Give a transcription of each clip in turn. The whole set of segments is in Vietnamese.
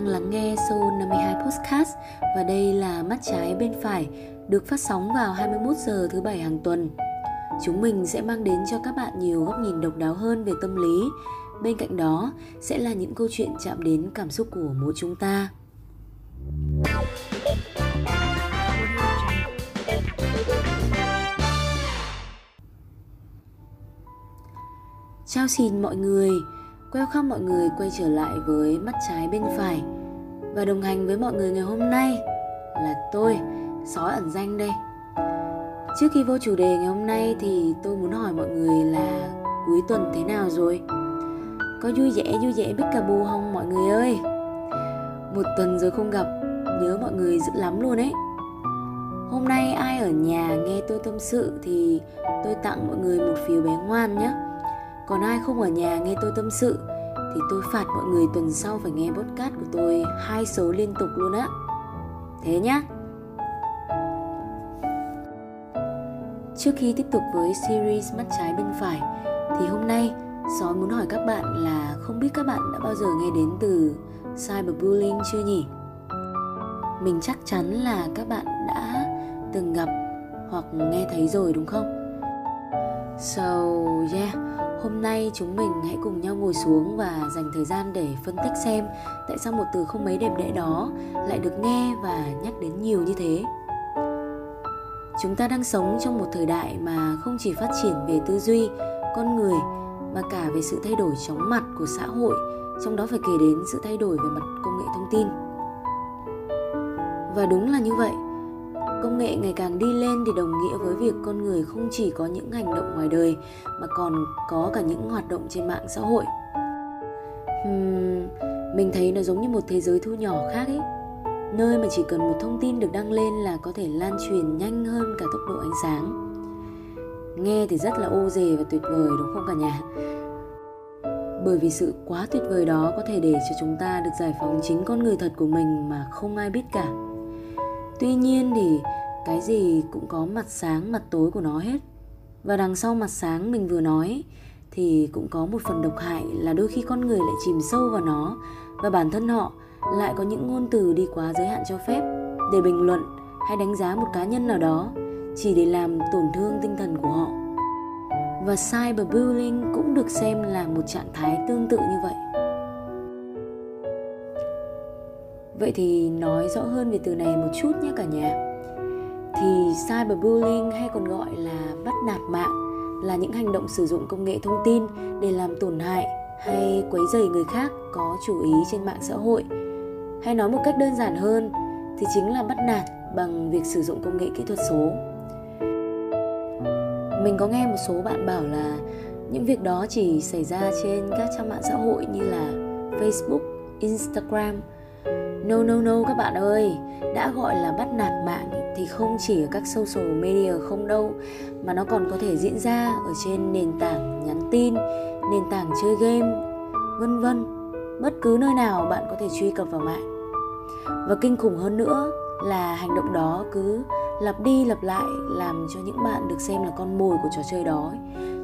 đang lắng nghe Soul 52 Podcast và đây là Mắt trái bên phải được phát sóng vào 21 giờ thứ bảy hàng tuần. Chúng mình sẽ mang đến cho các bạn nhiều góc nhìn độc đáo hơn về tâm lý. Bên cạnh đó sẽ là những câu chuyện chạm đến cảm xúc của mỗi chúng ta. Chào xin mọi người, welcome mọi người quay trở lại với mắt trái bên phải Và đồng hành với mọi người ngày hôm nay là tôi, sói ẩn danh đây Trước khi vô chủ đề ngày hôm nay thì tôi muốn hỏi mọi người là cuối tuần thế nào rồi? Có vui vẻ vui vẻ biết cà bù không mọi người ơi? Một tuần rồi không gặp, nhớ mọi người dữ lắm luôn ấy Hôm nay ai ở nhà nghe tôi tâm sự thì tôi tặng mọi người một phiếu bé ngoan nhé còn ai không ở nhà nghe tôi tâm sự, thì tôi phạt mọi người tuần sau phải nghe podcast của tôi hai số liên tục luôn á. Thế nhá. Trước khi tiếp tục với series mắt trái bên phải, thì hôm nay sói muốn hỏi các bạn là không biết các bạn đã bao giờ nghe đến từ cyberbullying chưa nhỉ? Mình chắc chắn là các bạn đã từng gặp hoặc nghe thấy rồi đúng không? So, yeah. Hôm nay chúng mình hãy cùng nhau ngồi xuống và dành thời gian để phân tích xem tại sao một từ không mấy đẹp đẽ đó lại được nghe và nhắc đến nhiều như thế. Chúng ta đang sống trong một thời đại mà không chỉ phát triển về tư duy, con người mà cả về sự thay đổi chóng mặt của xã hội, trong đó phải kể đến sự thay đổi về mặt công nghệ thông tin. Và đúng là như vậy, công nghệ ngày càng đi lên thì đồng nghĩa với việc con người không chỉ có những hành động ngoài đời mà còn có cả những hoạt động trên mạng xã hội. Hmm, mình thấy nó giống như một thế giới thu nhỏ khác ấy. Nơi mà chỉ cần một thông tin được đăng lên là có thể lan truyền nhanh hơn cả tốc độ ánh sáng. Nghe thì rất là ô dề và tuyệt vời đúng không cả nhà? Bởi vì sự quá tuyệt vời đó có thể để cho chúng ta được giải phóng chính con người thật của mình mà không ai biết cả tuy nhiên thì cái gì cũng có mặt sáng, mặt tối của nó hết. Và đằng sau mặt sáng mình vừa nói thì cũng có một phần độc hại là đôi khi con người lại chìm sâu vào nó và bản thân họ lại có những ngôn từ đi quá giới hạn cho phép để bình luận hay đánh giá một cá nhân nào đó chỉ để làm tổn thương tinh thần của họ. Và cyberbullying cũng được xem là một trạng thái tương tự như vậy. Vậy thì nói rõ hơn về từ này một chút nhé cả nhà. Thì cyberbullying hay còn gọi là bắt nạt mạng là những hành động sử dụng công nghệ thông tin để làm tổn hại hay quấy rầy người khác có chủ ý trên mạng xã hội. Hay nói một cách đơn giản hơn thì chính là bắt nạt bằng việc sử dụng công nghệ kỹ thuật số. Mình có nghe một số bạn bảo là những việc đó chỉ xảy ra trên các trang mạng xã hội như là Facebook, Instagram No no no các bạn ơi, đã gọi là bắt nạt mạng thì không chỉ ở các social media không đâu mà nó còn có thể diễn ra ở trên nền tảng nhắn tin, nền tảng chơi game, vân vân. Bất cứ nơi nào bạn có thể truy cập vào mạng. Và kinh khủng hơn nữa là hành động đó cứ lặp đi lặp lại làm cho những bạn được xem là con mồi của trò chơi đó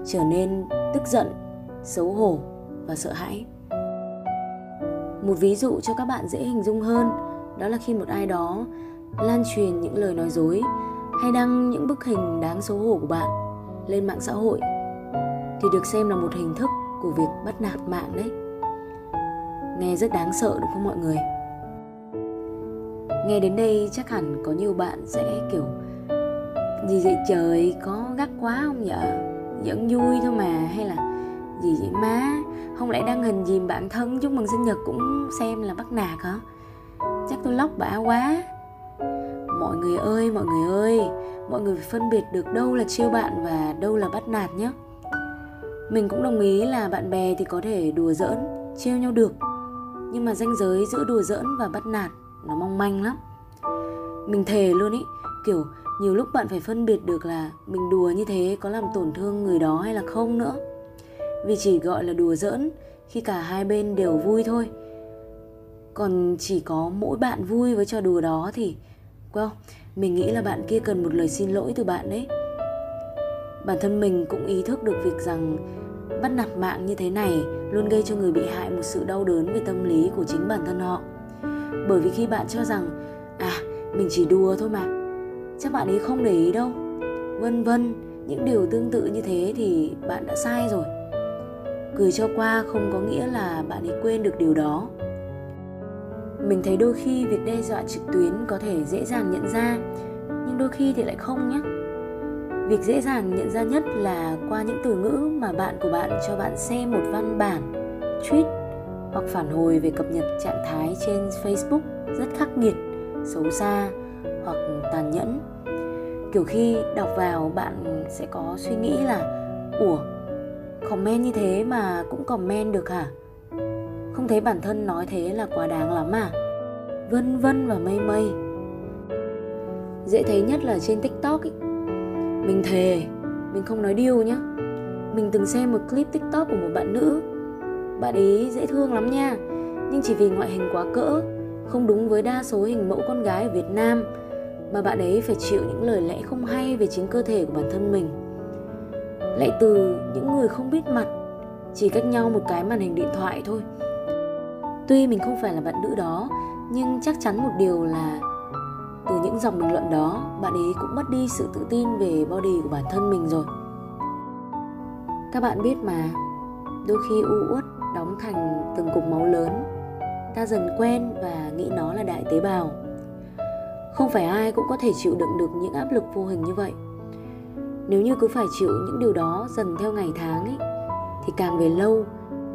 trở nên tức giận, xấu hổ và sợ hãi một ví dụ cho các bạn dễ hình dung hơn, đó là khi một ai đó lan truyền những lời nói dối hay đăng những bức hình đáng xấu hổ của bạn lên mạng xã hội thì được xem là một hình thức của việc bắt nạt mạng đấy. Nghe rất đáng sợ đúng không mọi người? Nghe đến đây chắc hẳn có nhiều bạn sẽ kiểu, gì vậy trời, có gắt quá không nhở? Vẫn vui thôi mà, hay là gì vậy má? Không lẽ đăng hình dìm bạn thân chúc mừng sinh nhật cũng xem là bắt nạt hả? Chắc tôi lóc bả quá. Mọi người ơi, mọi người ơi, mọi người phải phân biệt được đâu là trêu bạn và đâu là bắt nạt nhé. Mình cũng đồng ý là bạn bè thì có thể đùa giỡn, trêu nhau được. Nhưng mà ranh giới giữa đùa giỡn và bắt nạt nó mong manh lắm. Mình thề luôn ý, kiểu nhiều lúc bạn phải phân biệt được là mình đùa như thế có làm tổn thương người đó hay là không nữa vì chỉ gọi là đùa giỡn, khi cả hai bên đều vui thôi. Còn chỉ có mỗi bạn vui với trò đùa đó thì, well, mình nghĩ là bạn kia cần một lời xin lỗi từ bạn đấy. Bản thân mình cũng ý thức được việc rằng bắt nạt mạng như thế này luôn gây cho người bị hại một sự đau đớn về tâm lý của chính bản thân họ. Bởi vì khi bạn cho rằng à mình chỉ đùa thôi mà, chắc bạn ấy không để ý đâu. Vân vân, những điều tương tự như thế thì bạn đã sai rồi cười cho qua không có nghĩa là bạn ấy quên được điều đó. Mình thấy đôi khi việc đe dọa trực tuyến có thể dễ dàng nhận ra, nhưng đôi khi thì lại không nhé. Việc dễ dàng nhận ra nhất là qua những từ ngữ mà bạn của bạn cho bạn xem một văn bản, tweet hoặc phản hồi về cập nhật trạng thái trên facebook rất khắc nghiệt, xấu xa hoặc tàn nhẫn. Kiểu khi đọc vào bạn sẽ có suy nghĩ là, ủa comment như thế mà cũng comment được hả? Không thấy bản thân nói thế là quá đáng lắm à? Vân vân và mây mây. Dễ thấy nhất là trên tiktok ý. mình thề, mình không nói điêu nhá. Mình từng xem một clip tiktok của một bạn nữ. Bạn ấy dễ thương lắm nha, nhưng chỉ vì ngoại hình quá cỡ, không đúng với đa số hình mẫu con gái ở việt nam, mà bạn ấy phải chịu những lời lẽ không hay về chính cơ thể của bản thân mình lại từ những người không biết mặt, chỉ cách nhau một cái màn hình điện thoại thôi. Tuy mình không phải là bạn nữ đó, nhưng chắc chắn một điều là từ những dòng bình luận đó, bạn ấy cũng mất đi sự tự tin về body của bản thân mình rồi. Các bạn biết mà, đôi khi u uất đóng thành từng cục máu lớn. Ta dần quen và nghĩ nó là đại tế bào. Không phải ai cũng có thể chịu đựng được những áp lực vô hình như vậy nếu như cứ phải chịu những điều đó dần theo ngày tháng ấy thì càng về lâu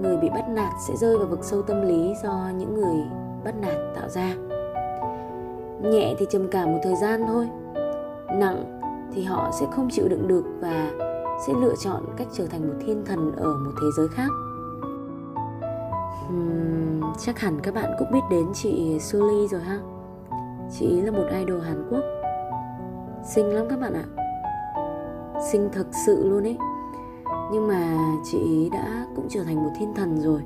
người bị bắt nạt sẽ rơi vào vực sâu tâm lý do những người bắt nạt tạo ra. Nhẹ thì trầm cảm một thời gian thôi nặng thì họ sẽ không chịu đựng được và sẽ lựa chọn cách trở thành một thiên thần ở một thế giới khác. Uhm, chắc hẳn các bạn cũng biết đến chị Suli rồi ha. Chị là một idol Hàn Quốc. Xinh lắm các bạn ạ xinh thực sự luôn ấy. Nhưng mà chị ý đã cũng trở thành một thiên thần rồi.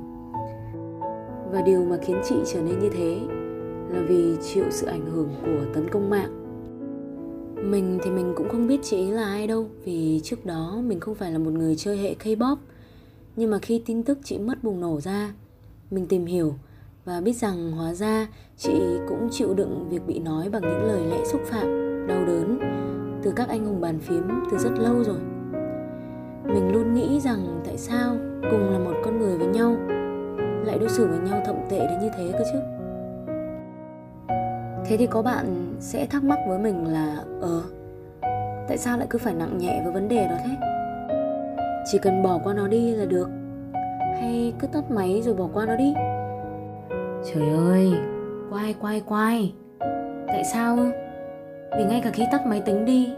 Và điều mà khiến chị trở nên như thế là vì chịu sự ảnh hưởng của tấn công mạng. Mình thì mình cũng không biết chị ấy là ai đâu, vì trước đó mình không phải là một người chơi hệ K-pop. Nhưng mà khi tin tức chị mất bùng nổ ra, mình tìm hiểu và biết rằng hóa ra chị cũng chịu đựng việc bị nói bằng những lời lẽ xúc phạm, đau đớn các anh hùng bàn phím từ rất lâu rồi. Mình luôn nghĩ rằng tại sao cùng là một con người với nhau, lại đối xử với nhau thậm tệ đến như thế cơ chứ? Thế thì có bạn sẽ thắc mắc với mình là ờ tại sao lại cứ phải nặng nhẹ với vấn đề đó thế? Chỉ cần bỏ qua nó đi là được. Hay cứ tắt máy rồi bỏ qua nó đi? Trời ơi, quay quay quay. Tại sao? Vì ngay cả khi tắt máy tính đi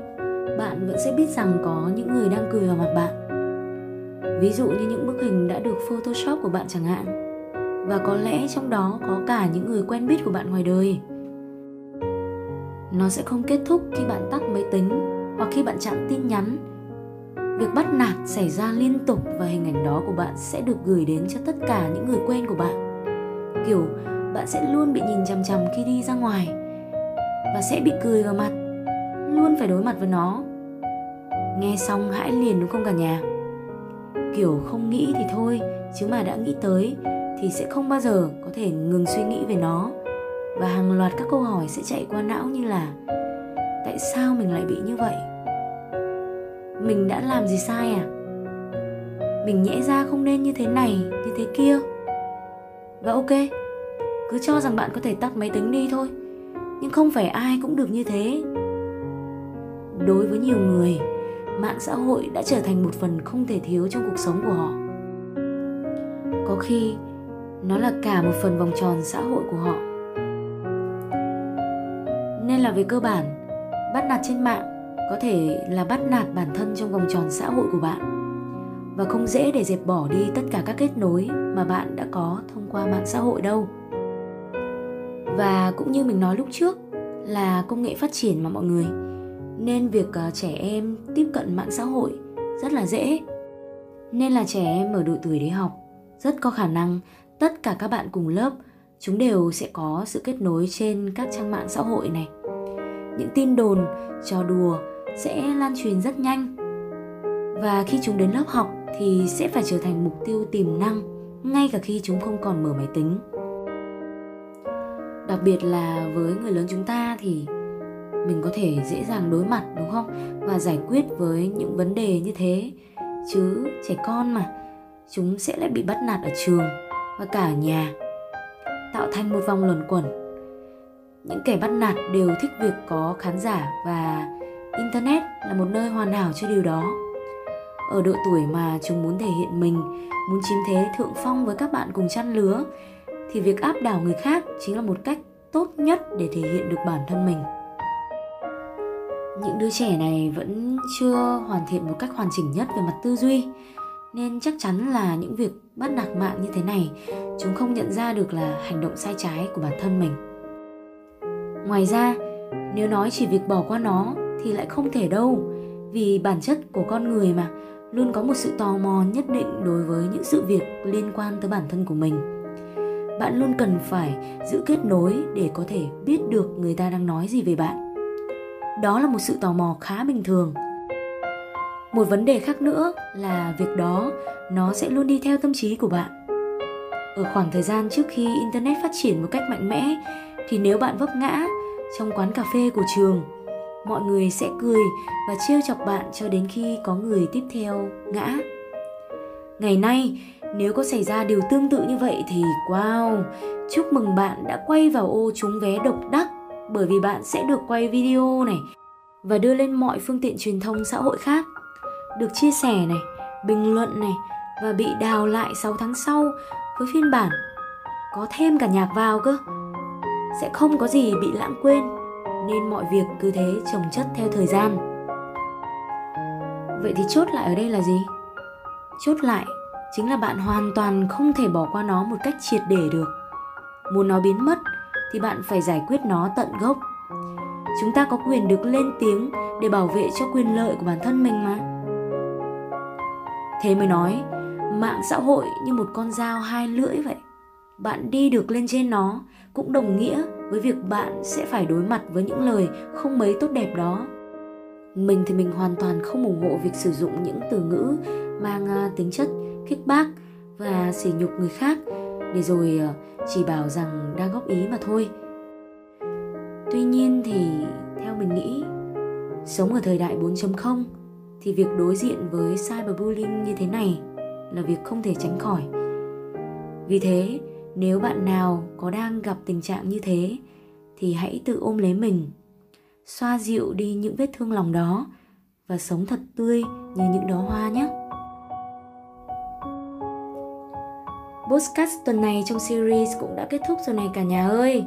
bạn vẫn sẽ biết rằng có những người đang cười vào mặt bạn. Ví dụ như những bức hình đã được photoshop của bạn chẳng hạn. Và có lẽ trong đó có cả những người quen biết của bạn ngoài đời. Nó sẽ không kết thúc khi bạn tắt máy tính hoặc khi bạn chặn tin nhắn. Việc bắt nạt xảy ra liên tục và hình ảnh đó của bạn sẽ được gửi đến cho tất cả những người quen của bạn. Kiểu, bạn sẽ luôn bị nhìn chằm chằm khi đi ra ngoài. Và sẽ bị cười vào mặt luôn phải đối mặt với nó. Nghe xong hãi liền đúng không cả nhà? Kiểu không nghĩ thì thôi, chứ mà đã nghĩ tới thì sẽ không bao giờ có thể ngừng suy nghĩ về nó. Và hàng loạt các câu hỏi sẽ chạy qua não như là, tại sao mình lại bị như vậy? Mình đã làm gì sai à? Mình nhẽ ra không nên như thế này, như thế kia. Và ok, cứ cho rằng bạn có thể tắt máy tính đi thôi. Nhưng không phải ai cũng được như thế đối với nhiều người, mạng xã hội đã trở thành một phần không thể thiếu trong cuộc sống của họ. Có khi, nó là cả một phần vòng tròn xã hội của họ. Nên là về cơ bản, bắt nạt trên mạng có thể là bắt nạt bản thân trong vòng tròn xã hội của bạn. Và không dễ để dẹp bỏ đi tất cả các kết nối mà bạn đã có thông qua mạng xã hội đâu. Và cũng như mình nói lúc trước là công nghệ phát triển mà mọi người nên việc ờ, trẻ em tiếp cận mạng xã hội rất là dễ. Nên là trẻ em ở độ tuổi đi học rất có khả năng tất cả các bạn cùng lớp chúng đều sẽ có sự kết nối trên các trang mạng xã hội này. Những tin đồn, trò đùa sẽ lan truyền rất nhanh. Và khi chúng đến lớp học thì sẽ phải trở thành mục tiêu tiềm năng ngay cả khi chúng không còn mở máy tính. Đặc biệt là với người lớn chúng ta thì mình có thể dễ dàng đối mặt, đúng không? Và giải quyết với những vấn đề như thế. Chứ trẻ con mà, chúng sẽ lại bị bắt nạt ở trường và cả ở nhà, tạo thành một vòng luẩn quẩn. Những kẻ bắt nạt đều thích việc có khán giả và internet là một nơi hoàn hảo cho điều đó. Ở độ tuổi mà chúng muốn thể hiện mình, muốn chiếm thế thượng phong với các bạn cùng chăn lứa, thì việc áp đảo người khác chính là một cách tốt nhất để thể hiện được bản thân mình những đứa trẻ này vẫn chưa hoàn thiện một cách hoàn chỉnh nhất về mặt tư duy, nên chắc chắn là những việc bắt nạt mạng như thế này, chúng không nhận ra được là hành động sai trái của bản thân mình. Ngoài ra, nếu nói chỉ việc bỏ qua nó thì lại không thể đâu, vì bản chất của con người mà, luôn có một sự tò mò nhất định đối với những sự việc liên quan tới bản thân của mình. Bạn luôn cần phải giữ kết nối để có thể biết được người ta đang nói gì về bạn đó là một sự tò mò khá bình thường. Một vấn đề khác nữa là việc đó, nó sẽ luôn đi theo tâm trí của bạn. Ở khoảng thời gian trước khi internet phát triển một cách mạnh mẽ, thì nếu bạn vấp ngã trong quán cà phê của trường, mọi người sẽ cười và trêu chọc bạn cho đến khi có người tiếp theo ngã. Ngày nay, nếu có xảy ra điều tương tự như vậy thì, wow, chúc mừng bạn đã quay vào ô trúng vé độc đắc bởi vì bạn sẽ được quay video này và đưa lên mọi phương tiện truyền thông xã hội khác. Được chia sẻ này, bình luận này và bị đào lại 6 tháng sau với phiên bản có thêm cả nhạc vào cơ. Sẽ không có gì bị lãng quên, nên mọi việc cứ thế chồng chất theo thời gian. Vậy thì chốt lại ở đây là gì? Chốt lại chính là bạn hoàn toàn không thể bỏ qua nó một cách triệt để được. Muốn nó biến mất thì bạn phải giải quyết nó tận gốc. Chúng ta có quyền được lên tiếng để bảo vệ cho quyền lợi của bản thân mình mà. Thế mới nói, mạng xã hội như một con dao hai lưỡi vậy. Bạn đi được lên trên nó cũng đồng nghĩa với việc bạn sẽ phải đối mặt với những lời không mấy tốt đẹp đó. Mình thì mình hoàn toàn không ủng hộ việc sử dụng những từ ngữ mang à, tính chất khích bác và sỉ nhục người khác để rồi ờ, chỉ bảo rằng đang góp ý mà thôi. Tuy nhiên thì, theo mình nghĩ, sống ở thời đại 4.0 thì việc đối diện với cyberbullying như thế này là việc không thể tránh khỏi. Vì thế, nếu bạn nào có đang gặp tình trạng như thế thì hãy tự ôm lấy mình, xoa dịu đi những vết thương lòng đó và sống thật tươi như những đóa hoa nhé. Postcast tuần này trong series cũng đã kết thúc rồi này cả nhà ơi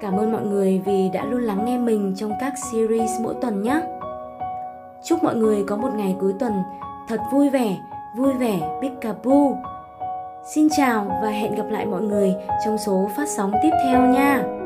Cảm ơn mọi người vì đã luôn lắng nghe mình trong các series mỗi tuần nhé Chúc mọi người có một ngày cuối tuần thật vui vẻ, vui vẻ, big capu. Xin chào và hẹn gặp lại mọi người trong số phát sóng tiếp theo nha.